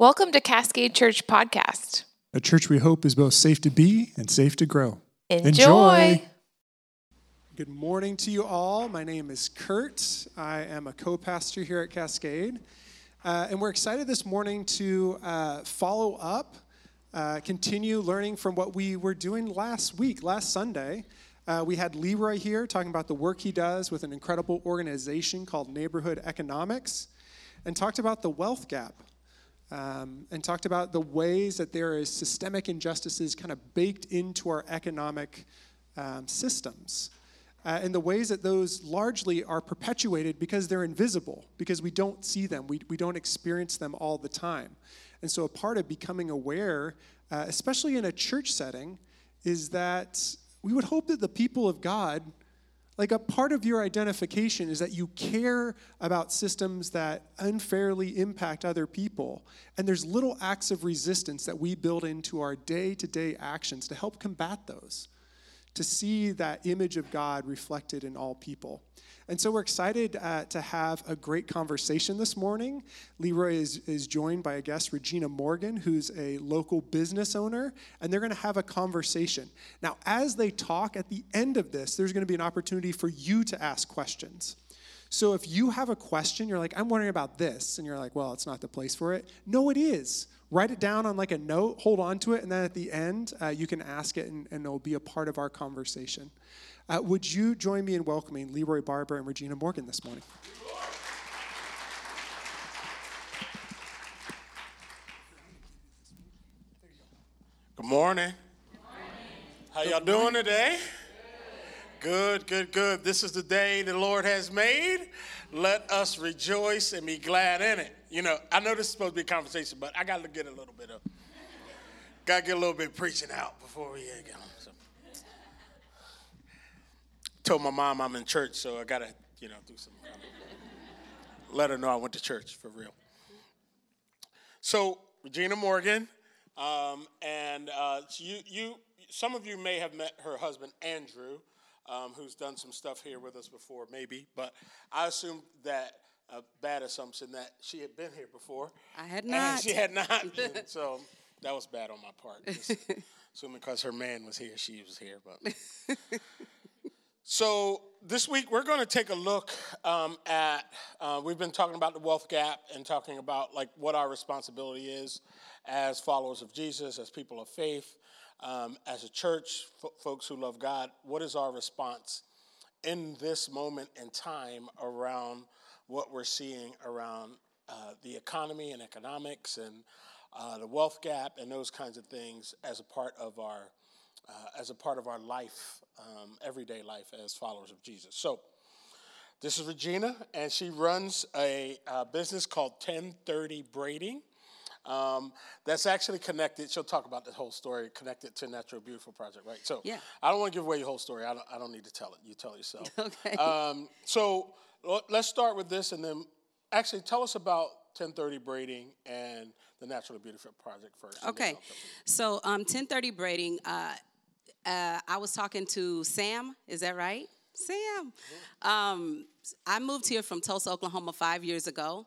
Welcome to Cascade Church Podcast. A church we hope is both safe to be and safe to grow. Enjoy. Good morning to you all. My name is Kurt. I am a co pastor here at Cascade. Uh, and we're excited this morning to uh, follow up, uh, continue learning from what we were doing last week, last Sunday. Uh, we had Leroy here talking about the work he does with an incredible organization called Neighborhood Economics and talked about the wealth gap um, and talked about the ways that there is systemic injustices kind of baked into our economic um, systems. Uh, and the ways that those largely are perpetuated because they're invisible, because we don't see them, we, we don't experience them all the time. And so, a part of becoming aware, uh, especially in a church setting, is that we would hope that the people of God like a part of your identification is that you care about systems that unfairly impact other people. And there's little acts of resistance that we build into our day to day actions to help combat those, to see that image of God reflected in all people. And so we're excited uh, to have a great conversation this morning. Leroy is, is joined by a guest, Regina Morgan, who's a local business owner, and they're going to have a conversation. Now, as they talk at the end of this, there's going to be an opportunity for you to ask questions. So if you have a question, you're like, I'm wondering about this, and you're like, well, it's not the place for it. No, it is. Write it down on like a note, hold on to it, and then at the end, uh, you can ask it, and, and it'll be a part of our conversation. Uh, would you join me in welcoming Leroy Barber and Regina Morgan this morning? Good morning. How y'all doing today? Good, good, good. This is the day the Lord has made. Let us rejoice and be glad in it. You know, I know this is supposed to be a conversation, but I got to get a little bit of, got to get a little bit preaching out before we get on So. told my mom I'm in church, so I gotta, you know, do some. Kind of, let her know I went to church for real. So Regina Morgan, um, and uh, you, you, some of you may have met her husband Andrew, um, who's done some stuff here with us before, maybe. But I assume that a bad assumption that she had been here before. I had not. she had not. so that was bad on my part. assuming because her man was here, she was here, but. So this week we're going to take a look um, at. Uh, we've been talking about the wealth gap and talking about like what our responsibility is as followers of Jesus, as people of faith, um, as a church, f- folks who love God. What is our response in this moment in time around what we're seeing around uh, the economy and economics and uh, the wealth gap and those kinds of things as a part of our uh, as a part of our life, um, everyday life as followers of Jesus. So, this is Regina, and she runs a, a business called 1030 Braiding. Um, that's actually connected. She'll talk about the whole story connected to Natural Beautiful Project, right? So, yeah. I don't want to give away your whole story. I don't, I don't need to tell it. You tell it yourself. okay. Um, so, let's start with this, and then actually tell us about 1030 Braiding and the Natural Beautiful Project first. Okay. So, um, 1030 Braiding. Uh, uh, I was talking to Sam. Is that right? Sam. Um, I moved here from Tulsa, Oklahoma, five years ago.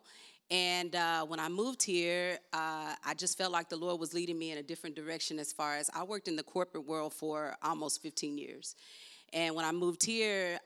And uh, when I moved here, uh, I just felt like the Lord was leading me in a different direction as far as I worked in the corporate world for almost 15 years. And when I moved here,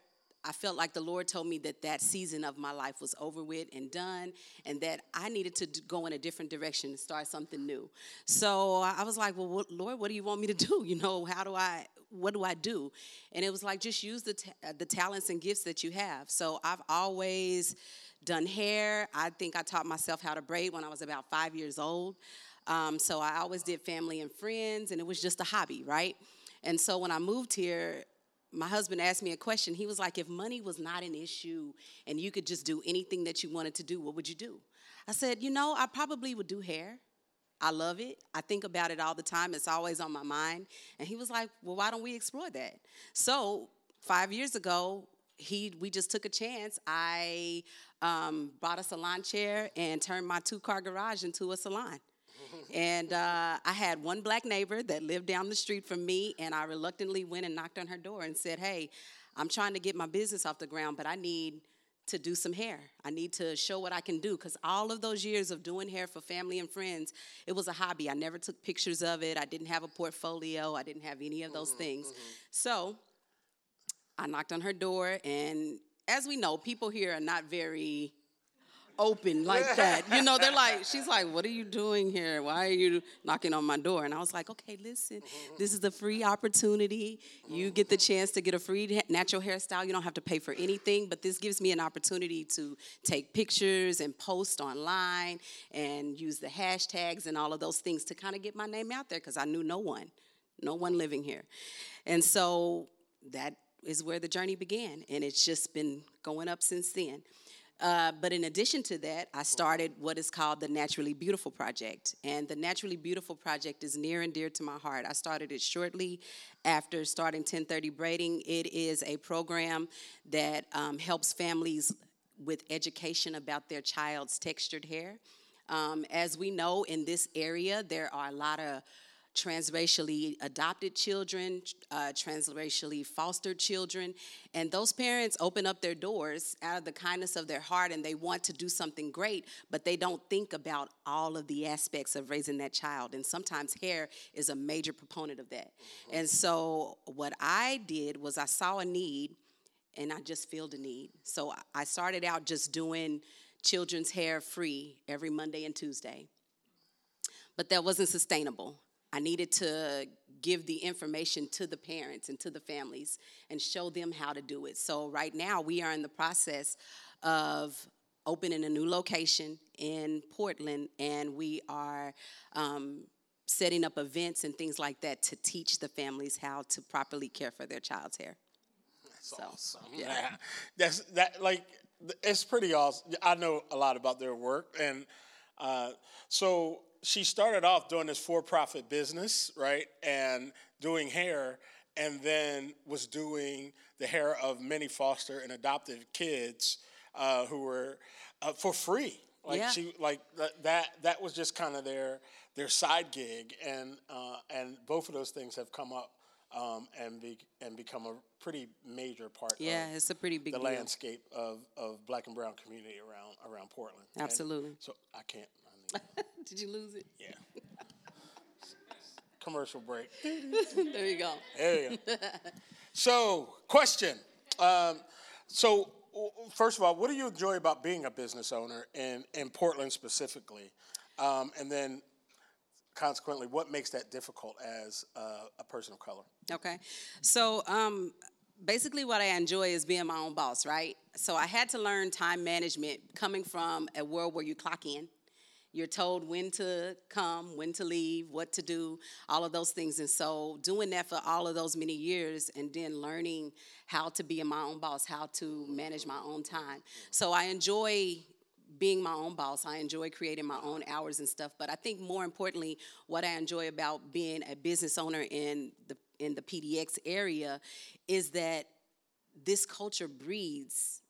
I felt like the Lord told me that that season of my life was over with and done, and that I needed to go in a different direction and start something new. So I was like, "Well, what, Lord, what do you want me to do? You know, how do I? What do I do?" And it was like, just use the the talents and gifts that you have. So I've always done hair. I think I taught myself how to braid when I was about five years old. Um, so I always did family and friends, and it was just a hobby, right? And so when I moved here, my husband asked me a question. He was like, if money was not an issue and you could just do anything that you wanted to do, what would you do? I said, you know, I probably would do hair. I love it. I think about it all the time. It's always on my mind. And he was like, well, why don't we explore that? So five years ago, he we just took a chance. I um, bought a salon chair and turned my two car garage into a salon and uh, I had one black neighbor that lived down the street from me, and I reluctantly went and knocked on her door and said, Hey, I'm trying to get my business off the ground, but I need to do some hair. I need to show what I can do because all of those years of doing hair for family and friends, it was a hobby. I never took pictures of it. I didn't have a portfolio. I didn't have any of those mm-hmm, things. Mm-hmm. So I knocked on her door, and as we know, people here are not very open like that. You know, they're like, she's like, what are you doing here? Why are you knocking on my door? And I was like, okay, listen, this is a free opportunity. You get the chance to get a free natural hairstyle. You don't have to pay for anything, but this gives me an opportunity to take pictures and post online and use the hashtags and all of those things to kind of get my name out there because I knew no one, no one living here. And so that is where the journey began, and it's just been going up since then. Uh, but in addition to that, I started what is called the Naturally Beautiful Project. And the Naturally Beautiful Project is near and dear to my heart. I started it shortly after starting 1030 Braiding. It is a program that um, helps families with education about their child's textured hair. Um, as we know in this area, there are a lot of transracially adopted children, uh, transracially fostered children, and those parents open up their doors out of the kindness of their heart and they want to do something great, but they don't think about all of the aspects of raising that child. And sometimes hair is a major proponent of that. Mm-hmm. And so, what I did was I saw a need and I just filled a need. So, I started out just doing children's hair free every Monday and Tuesday. But that wasn't sustainable. I needed to give the information to the parents and to the families and show them how to do it. So, right now, we are in the process of opening a new location in Portland, and we are um, setting up events and things like that to teach the families how to properly care for their child's hair. That's so, awesome. Yeah. That's that like it's pretty awesome. I know a lot about their work, and uh, so she started off doing this for-profit business, right, and doing hair, and then was doing the hair of many foster and adopted kids uh, who were uh, for free. Like yeah. she, like that. That was just kind of their their side gig, and uh, and both of those things have come up um, and be, and become a pretty major part. Yeah, it's a pretty big the deal. landscape of, of Black and Brown community around around Portland. Absolutely. And so I can't Did you lose it? Yeah. Commercial break. there you go. There you go. so, question. Um, so, first of all, what do you enjoy about being a business owner in, in Portland specifically? Um, and then, consequently, what makes that difficult as a person of color? Okay. So, um, basically what I enjoy is being my own boss, right? So I had to learn time management coming from a world where you clock in you're told when to come, when to leave, what to do, all of those things. And so, doing that for all of those many years and then learning how to be my own boss, how to manage my own time. So, I enjoy being my own boss. I enjoy creating my own hours and stuff. But I think more importantly, what I enjoy about being a business owner in the in the PDX area is that this culture breeds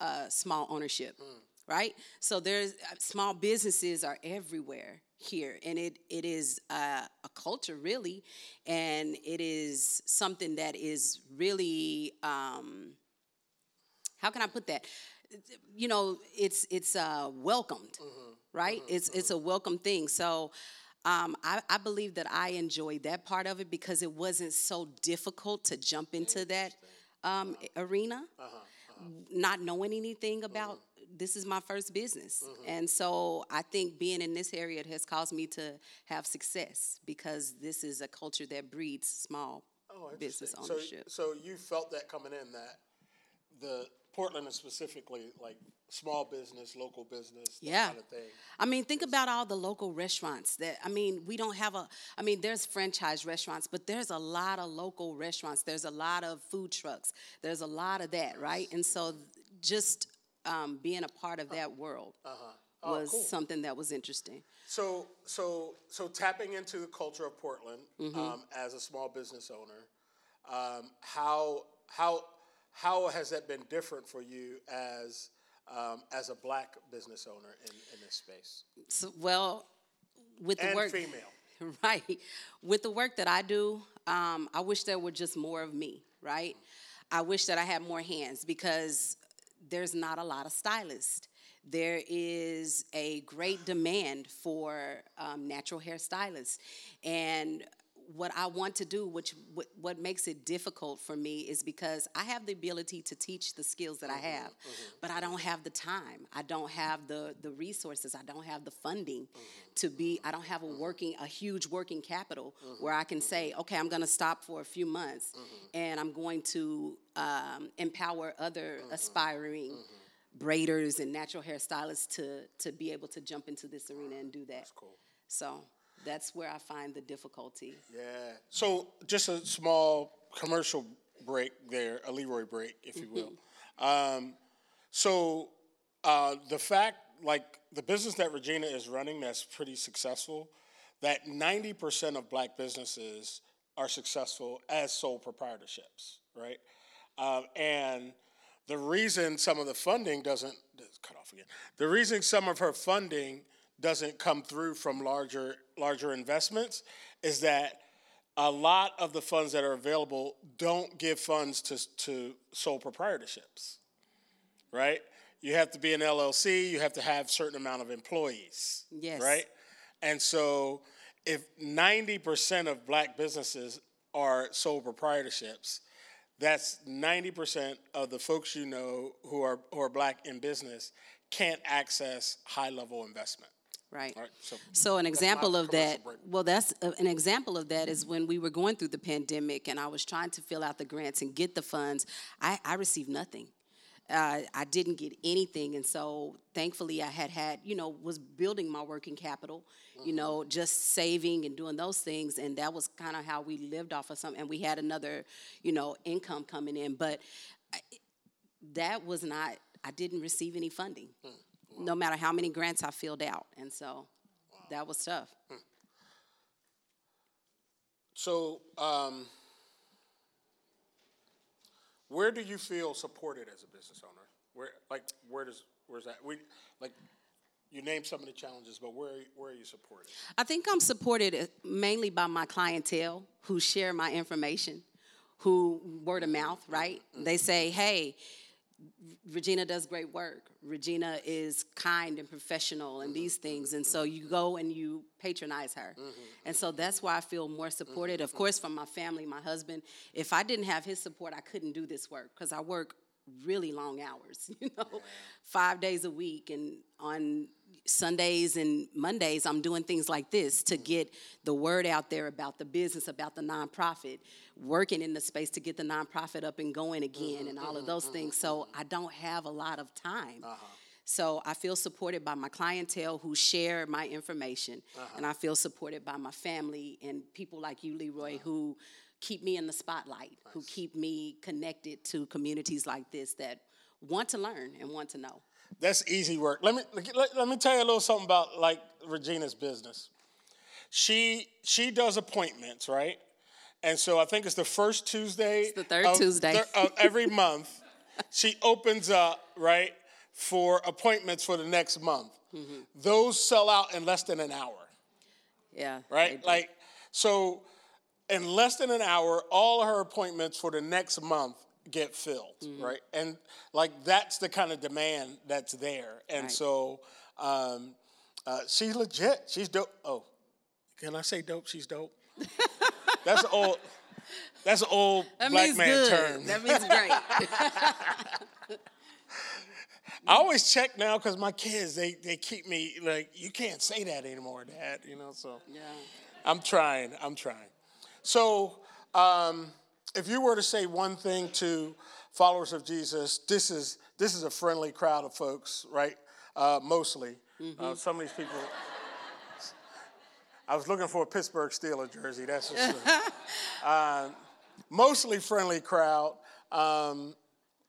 uh, small ownership. Mm right? So there's uh, small businesses are everywhere here, and it it is uh, a culture really, and it is something that is really um, how can I put that? You know, it's it's uh, welcomed, mm-hmm. right? Mm-hmm. It's it's a welcome thing. So. Um, I, I, believe that I enjoyed that part of it because it wasn't so difficult to jump into that um, uh-huh. arena, uh-huh. Uh-huh. not knowing anything about mm-hmm this is my first business. Mm-hmm. And so I think being in this area has caused me to have success because this is a culture that breeds small oh, business ownership. So, so you felt that coming in that the Portland is specifically like small business, local business, yeah. Kind of I mean, think about all the local restaurants that I mean, we don't have a I mean, there's franchise restaurants, but there's a lot of local restaurants. There's a lot of food trucks. There's a lot of that, right? And so just um, being a part of that world uh-huh. oh, was cool. something that was interesting. So, so, so tapping into the culture of Portland mm-hmm. um, as a small business owner, um, how how how has that been different for you as um, as a black business owner in, in this space? So, well, with the and work, female, right? With the work that I do, um, I wish there were just more of me, right? I wish that I had more hands because there's not a lot of stylists. There is a great demand for um, natural hair stylists. And what I want to do, which what, what, makes it difficult for me, is because I have the ability to teach the skills that I mm-hmm, have, mm-hmm. but I don't have the time. I don't have the the resources. I don't have the funding mm-hmm. to be. I don't have a working a huge working capital mm-hmm. where I can say, mm-hmm. okay, I'm going to stop for a few months, mm-hmm. and I'm going to um, empower other aspiring. Braiders and natural hairstylists to to be able to jump into this arena and do that. That's cool. So that's where I find the difficulty. Yeah. So just a small commercial break there, a Leroy break, if you will. Mm-hmm. um, so uh, the fact, like the business that Regina is running, that's pretty successful. That ninety percent of black businesses are successful as sole proprietorships, right? Um, and the reason some of the funding doesn't cut off again. The reason some of her funding doesn't come through from larger larger investments is that a lot of the funds that are available don't give funds to, to sole proprietorships right? You have to be an llc you have to have certain amount of employees yes. right? And so if 90% of black businesses are sole proprietorships that's 90% of the folks you know who are, who are black in business can't access high level investment Right. right so, so, an example of that, break. well, that's uh, an example of that is when we were going through the pandemic and I was trying to fill out the grants and get the funds, I, I received nothing. Uh, I didn't get anything, and so thankfully I had had, you know, was building my working capital, mm-hmm. you know, just saving and doing those things, and that was kind of how we lived off of something. And we had another, you know, income coming in, but I, that was not. I didn't receive any funding. Mm no matter how many grants I filled out. And so that was tough. So, um, where do you feel supported as a business owner? Where, like, where does, where's that? We, like, you named some of the challenges, but where, where are you supported? I think I'm supported uh, mainly by my clientele who share my information, who word of mouth, right? Mm-hmm. They say, hey, Regina does great work. Regina is kind and professional and these things. And so you go and you patronize her. Mm-hmm. And so that's why I feel more supported. Of course, from my family, my husband. If I didn't have his support, I couldn't do this work because I work really long hours, you know, yeah. five days a week. And on Sundays and Mondays, I'm doing things like this to get the word out there about the business, about the nonprofit, working in the space to get the nonprofit up and going again, mm-hmm, and all mm-hmm, of those mm-hmm, things. So mm-hmm. I don't have a lot of time. Uh-huh. So I feel supported by my clientele who share my information, uh-huh. and I feel supported by my family and people like you, Leroy, uh-huh. who keep me in the spotlight, nice. who keep me connected to communities like this that want to learn and want to know. That's easy work. Let me let, let me tell you a little something about like Regina's business. She she does appointments, right? And so I think it's the first Tuesday. It's the third of, Tuesday of every month. she opens up right for appointments for the next month. Mm-hmm. Those sell out in less than an hour. Yeah. Right. Like so, in less than an hour, all her appointments for the next month get filled, mm-hmm. right? And like that's the kind of demand that's there. And right. so um, uh, she's legit. She's dope. Oh, can I say dope? She's dope. that's old. That's an old that black man good. term. That means great. I always check now because my kids they they keep me like you can't say that anymore, Dad. You know, so yeah. I'm trying. I'm trying. So. Um, if you were to say one thing to followers of Jesus, this is this is a friendly crowd of folks, right? Uh, mostly, uh, mm-hmm. uh, some of these people. I was looking for a Pittsburgh Steelers jersey. That's just uh, mostly friendly crowd. Um,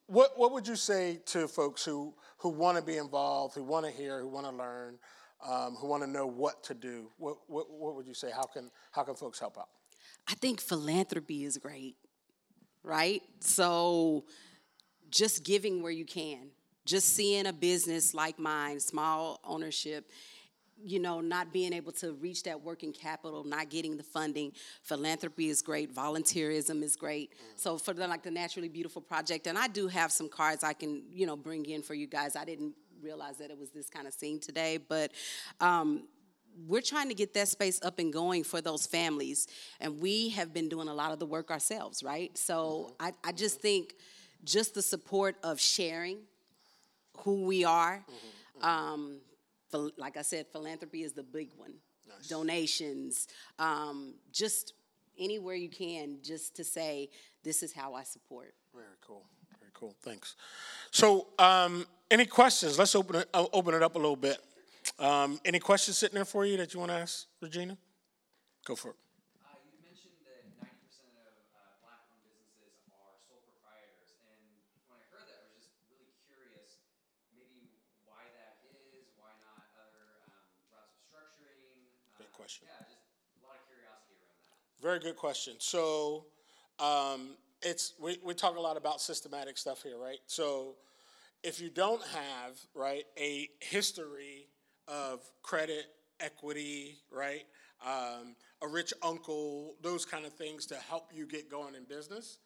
what what would you say to folks who who want to be involved, who want to hear, who want to learn, um, who want to know what to do? What, what what would you say? How can how can folks help out? I think philanthropy is great right? So just giving where you can, just seeing a business like mine, small ownership, you know, not being able to reach that working capital, not getting the funding. Philanthropy is great, volunteerism is great. Mm. So for the like the Naturally Beautiful project, and I do have some cards I can, you know, bring in for you guys. I didn't realize that it was this kind of scene today, but um, we're trying to get that space up and going for those families. And we have been doing a lot of the work ourselves, right? So mm-hmm. I, I just think just the support of sharing who we are. Mm-hmm. Um, for, like I said, philanthropy is the big one. Nice. Donations, um, just anywhere you can, just to say, this is how I support. Very cool. Very cool. Thanks. So, um, any questions? Let's open it, uh, open it up a little bit. Um, any questions sitting there for you that you want to ask, Regina? Go for it. Question. Yeah, just a lot of curiosity around that. Very good question. So, um, it's we, we talk a lot about systematic stuff here, right? So, if you don't have right a history of credit, equity, right, um, a rich uncle, those kind of things to help you get going in business,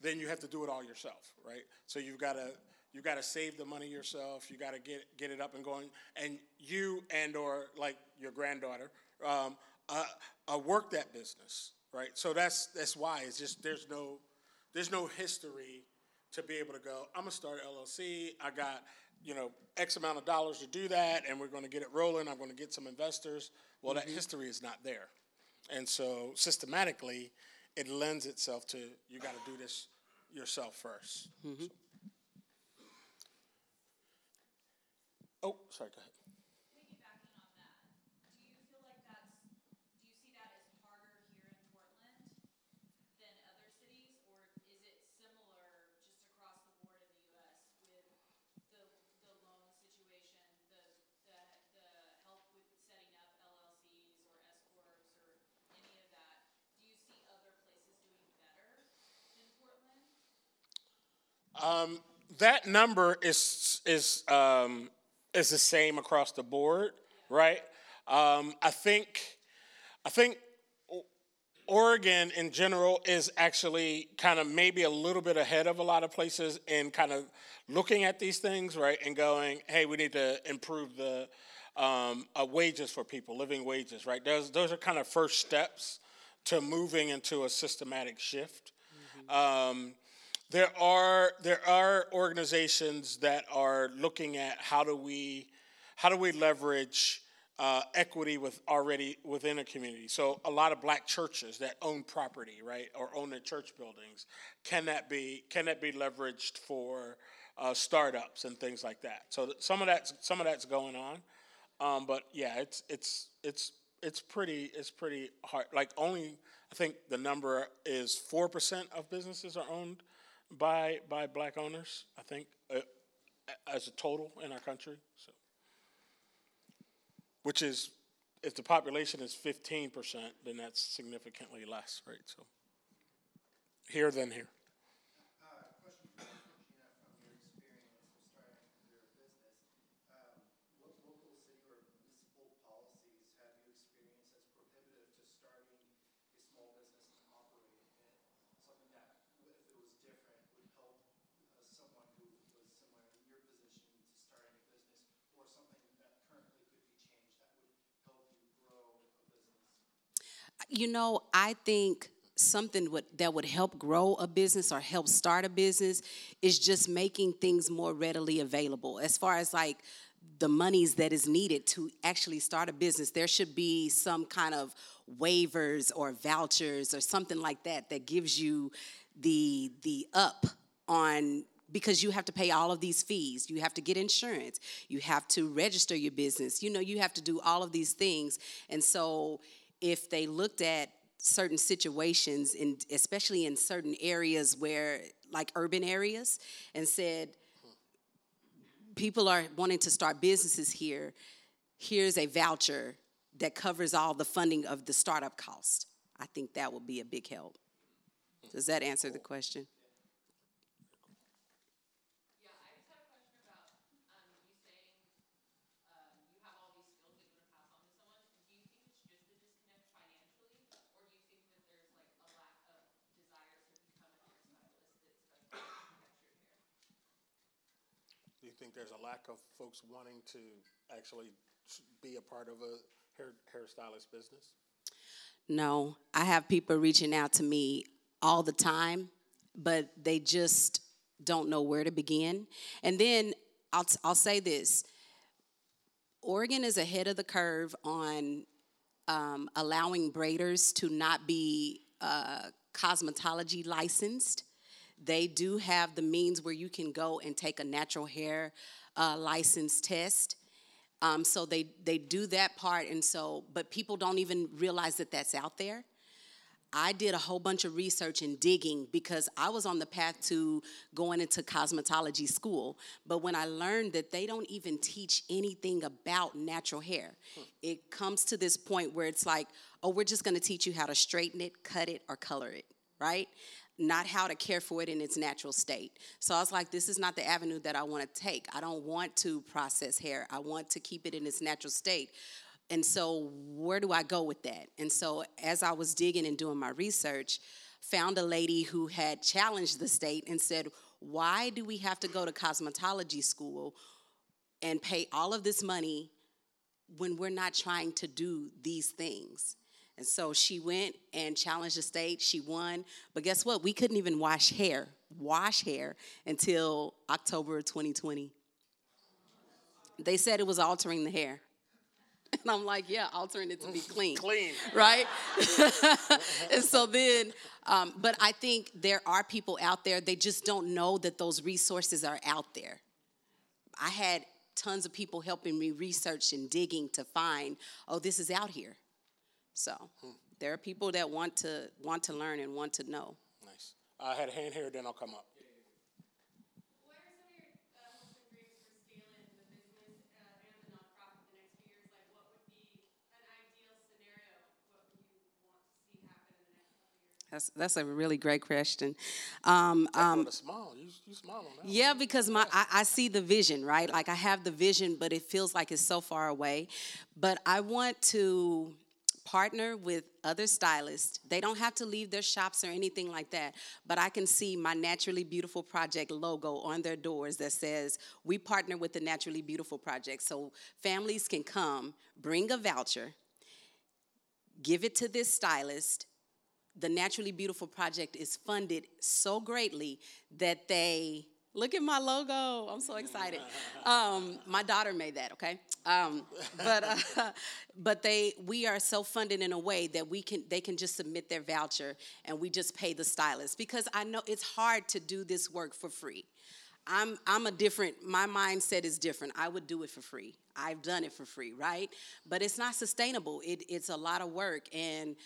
then you have to do it all yourself, right? So you've got to you got to save the money yourself. You got to get get it up and going, and you and or like your granddaughter um, uh, uh, work that business, right? So that's that's why it's just there's no there's no history to be able to go. I'm gonna start LLC. I got you know X amount of dollars to do that, and we're going to get it rolling. I'm going to get some investors. Well, mm-hmm. that history is not there, and so systematically, it lends itself to you got to do this yourself 1st mm-hmm. so. Oh, sorry. Go ahead. Um, that number is is um, is the same across the board, right? Um, I think I think Oregon in general is actually kind of maybe a little bit ahead of a lot of places in kind of looking at these things, right, and going, hey, we need to improve the um, uh, wages for people, living wages, right? Those those are kind of first steps to moving into a systematic shift. Mm-hmm. Um, there are there are organizations that are looking at how do we how do we leverage uh, equity with already within a community. So a lot of black churches that own property, right, or own their church buildings, can that be can that be leveraged for uh, startups and things like that? So some of that's some of that's going on, um, but yeah, it's it's it's it's pretty it's pretty hard. Like only I think the number is four percent of businesses are owned by by black owners. I think uh, as a total in our country. So, which is if the population is fifteen percent, then that's significantly less, right? So, here than here. You know, I think something would, that would help grow a business or help start a business is just making things more readily available. As far as like the monies that is needed to actually start a business, there should be some kind of waivers or vouchers or something like that that gives you the the up on because you have to pay all of these fees. You have to get insurance. You have to register your business. You know, you have to do all of these things. And so if they looked at certain situations, in, especially in certain areas where, like urban areas, and said, people are wanting to start businesses here, here's a voucher that covers all the funding of the startup cost. I think that would be a big help. Does that answer the question? Think there's a lack of folks wanting to actually be a part of a hair hairstylist business? No, I have people reaching out to me all the time, but they just don't know where to begin. And then I'll, t- I'll say this Oregon is ahead of the curve on um, allowing braiders to not be uh, cosmetology licensed. They do have the means where you can go and take a natural hair uh, license test. Um, so they they do that part, and so but people don't even realize that that's out there. I did a whole bunch of research and digging because I was on the path to going into cosmetology school. But when I learned that they don't even teach anything about natural hair, hmm. it comes to this point where it's like, oh, we're just gonna teach you how to straighten it, cut it, or color it, right? Not how to care for it in its natural state. So I was like, this is not the avenue that I wanna take. I don't want to process hair, I want to keep it in its natural state. And so, where do I go with that? And so, as I was digging and doing my research, found a lady who had challenged the state and said, Why do we have to go to cosmetology school and pay all of this money when we're not trying to do these things? And so she went and challenged the state. She won. But guess what? We couldn't even wash hair, wash hair until October of 2020. They said it was altering the hair. And I'm like, yeah, altering it to be clean. clean. Right? and so then, um, but I think there are people out there, they just don't know that those resources are out there. I had tons of people helping me research and digging to find, oh, this is out here. So hmm. there are people that want to want to learn and want to know. Nice. I had a hand here, then I'll come up. That's that's a really great question. Um, um, smile. You, you smile. Yeah, because my I, I, see the vision, right? Like I have the vision, but it feels like it's so far away. But I want to partner with other stylists. They don't have to leave their shops or anything like that, but I can see my Naturally Beautiful Project logo on their doors that says, We partner with the Naturally Beautiful Project. So families can come, bring a voucher, give it to this stylist, the Naturally Beautiful Project is funded so greatly that they look at my logo. I'm so excited. Um, my daughter made that, okay? Um, but uh, but they we are so funded in a way that we can they can just submit their voucher and we just pay the stylist because I know it's hard to do this work for free. I'm I'm a different my mindset is different. I would do it for free. I've done it for free, right? But it's not sustainable. It, it's a lot of work and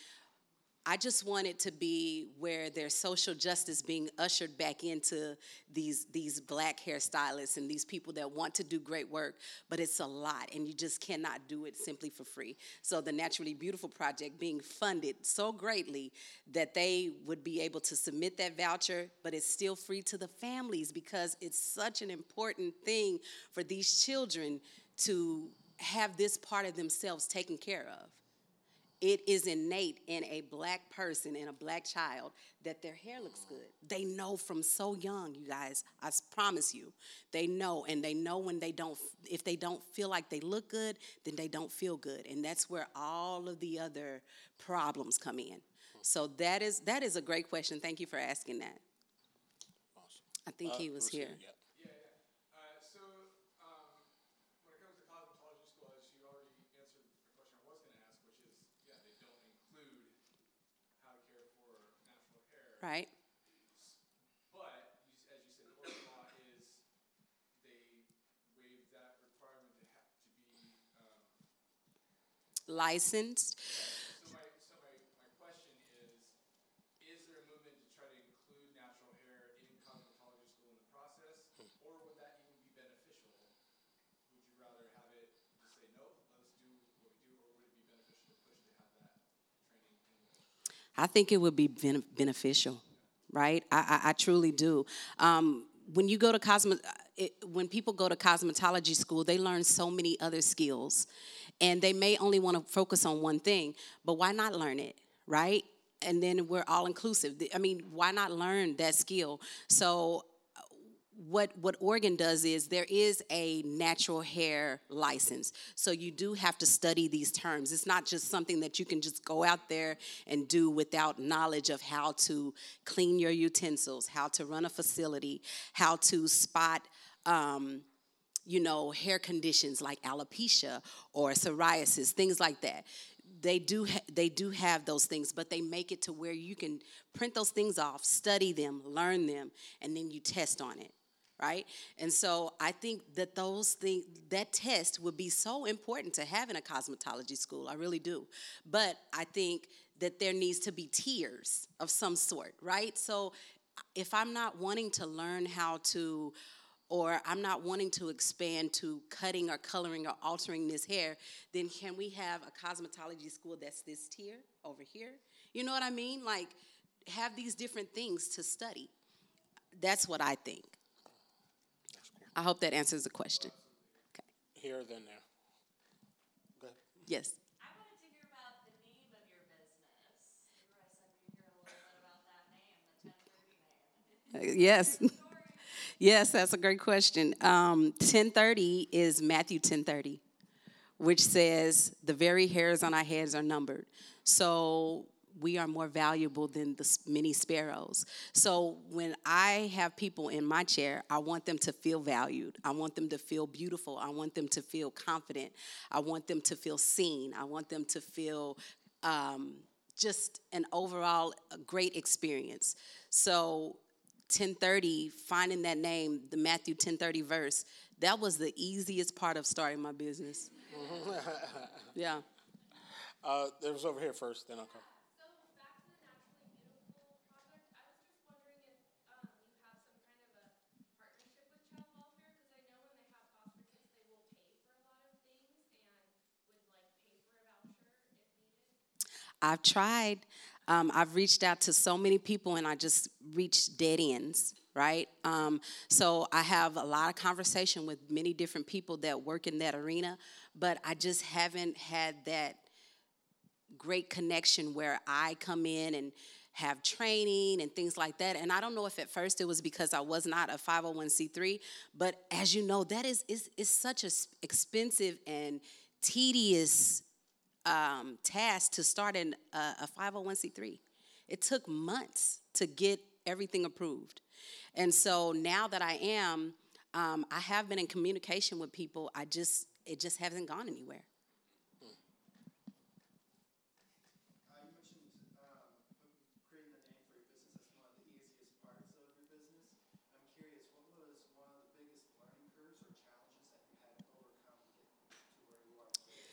I just want it to be where there's social justice being ushered back into these these black hairstylists and these people that want to do great work, but it's a lot and you just cannot do it simply for free. So the Naturally Beautiful project being funded so greatly that they would be able to submit that voucher, but it's still free to the families because it's such an important thing for these children to have this part of themselves taken care of it is innate in a black person in a black child that their hair looks good. They know from so young, you guys. I promise you. They know and they know when they don't if they don't feel like they look good, then they don't feel good. And that's where all of the other problems come in. So that is that is a great question. Thank you for asking that. Awesome. I think uh, he was here. Right. But as you said, the Oregon law is they waive that requirement to have to be um, licensed. So my, so my, my question is, is there a movement to try to include natural hair in cosmetology school in the process, or would that even be beneficial? Would you rather have it just say no, let us do what we do, or would it be beneficial to push to have that training? I think it would be beneficial, right? I, I, I truly do. Um, when you go to cosmet, it, when people go to cosmetology school, they learn so many other skills, and they may only want to focus on one thing. But why not learn it, right? And then we're all inclusive. I mean, why not learn that skill? So what what Oregon does is there is a natural hair license. So you do have to study these terms. It's not just something that you can just go out there and do without knowledge of how to clean your utensils, how to run a facility, how to spot um, you know, hair conditions like alopecia or psoriasis, things like that. They do ha- they do have those things, but they make it to where you can print those things off, study them, learn them, and then you test on it, right? And so I think that those things that test would be so important to have in a cosmetology school. I really do. But I think that there needs to be tiers of some sort, right? So if I'm not wanting to learn how to or I'm not wanting to expand to cutting or coloring or altering this hair, then can we have a cosmetology school that's this tier over here? You know what I mean? Like, have these different things to study. That's what I think. I hope that answers the question. Okay. Here, then there. Go ahead. Yes. I wanted to hear about the name of your business. Remember I said we hear a little bit about that name, the 1030 name. Yes. Yes, that's a great question. Um, 1030 is Matthew 1030, which says, The very hairs on our heads are numbered. So we are more valuable than the many sparrows. So when I have people in my chair, I want them to feel valued. I want them to feel beautiful. I want them to feel confident. I want them to feel seen. I want them to feel um, just an overall great experience. So 1030 finding that name the matthew 1030 verse that was the easiest part of starting my business yeah Uh, there was over here first, then I'll come. So back to the Naturally Beautiful project, I was just wondering if um, you have some kind of a partnership with child welfare because I know when they have foster kids, they will pay for a lot of things and would like pay for a voucher if needed. I've tried um, i've reached out to so many people and i just reached dead ends right um, so i have a lot of conversation with many different people that work in that arena but i just haven't had that great connection where I come in and have training and things like that. And I don't know if at first it was because I was not a 501c3, but as you know, that is is, is such an expensive and tedious um, task to start in uh, a 501c3. It took months to get everything approved. And so now that I am, um, I have been in communication with people. I just, it just hasn't gone anywhere. Uh, you mentioned um, creating a name for your business as one of the easiest parts of your business. I'm curious, what was one of the biggest learning curves or challenges that you had to overcome to get to where you are today?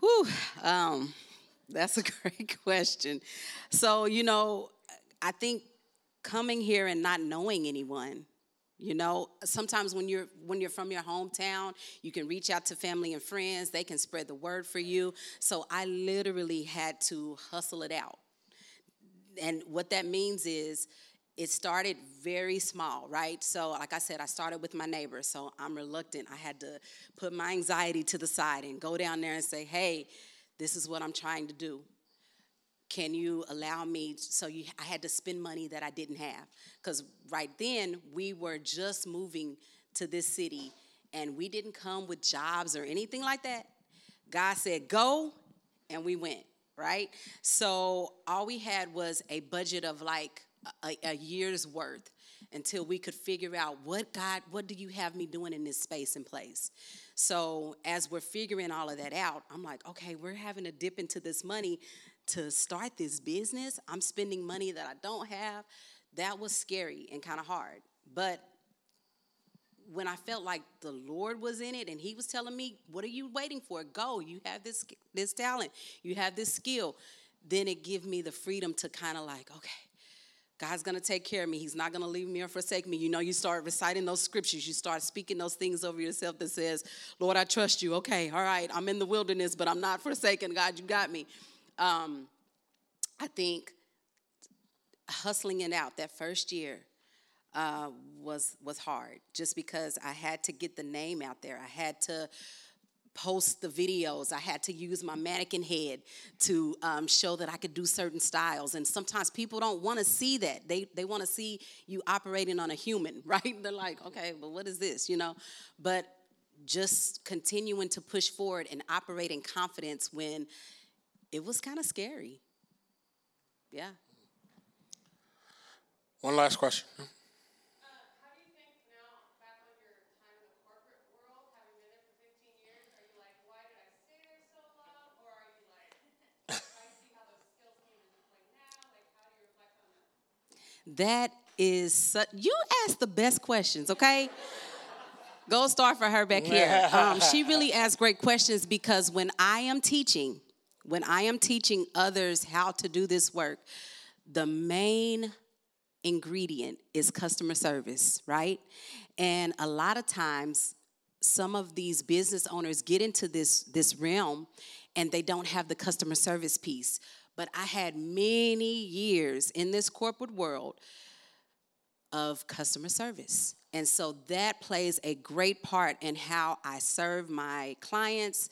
Whew, um, that's a great question. So, you know, I think coming here and not knowing anyone, you know, sometimes when you're when you're from your hometown, you can reach out to family and friends. They can spread the word for you. So I literally had to hustle it out. And what that means is it started very small, right? So, like I said, I started with my neighbor, so I'm reluctant. I had to put my anxiety to the side and go down there and say, hey, this is what I'm trying to do. Can you allow me? So, you, I had to spend money that I didn't have. Because right then, we were just moving to this city and we didn't come with jobs or anything like that. God said, go, and we went, right? So all we had was a budget of like a, a year's worth until we could figure out what God, what do you have me doing in this space and place? So as we're figuring all of that out, I'm like, okay, we're having to dip into this money to start this business. I'm spending money that I don't have. That was scary and kind of hard. But when I felt like the Lord was in it and He was telling me, "What are you waiting for? Go! You have this this talent. You have this skill." Then it gave me the freedom to kind of like, okay, God's gonna take care of me. He's not gonna leave me or forsake me. You know, you start reciting those scriptures. You start speaking those things over yourself that says, "Lord, I trust you." Okay, all right, I'm in the wilderness, but I'm not forsaken. God, you got me. Um, I think hustling it out that first year uh, was was hard just because I had to get the name out there. I had to post the videos. I had to use my mannequin head to um, show that I could do certain styles. And sometimes people don't want to see that. They they want to see you operating on a human, right? They're like, okay, but what is this? You know, but just continuing to push forward and operate in confidence when it was kind of scary. Yeah. One last question. Uh, how do you think now, back on your time in the corporate world, having been there for 15 years, are you like, why did I stay there so long? Or are you like, I see how those skills came into play now? Like, how do you reflect on that? Is su- you ask the best questions, okay? Gold star for her back here. Um, she really asks great questions because when I am teaching, when I am teaching others how to do this work, the main ingredient is customer service, right? And a lot of times, some of these business owners get into this this realm and they don't have the customer service piece. But I had many years in this corporate world of customer service. And so that plays a great part in how I serve my clients,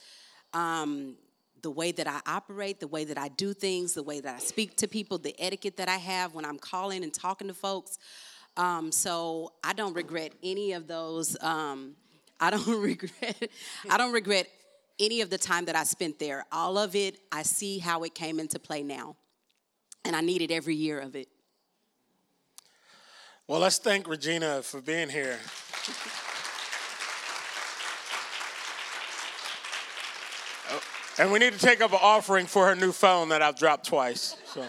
um, the way that I operate, the way that I do things, the way that I speak to people, the etiquette that I have when I'm calling and talking to folks. Um, so I don't regret any of those. Um, I don't regret. I don't regret any of the time that I spent there. All of it, I see how it came into play now, and I needed every year of it. Well, let's thank Regina for being here. Oh, And we need to take up an offering for her new phone that I've dropped twice. So.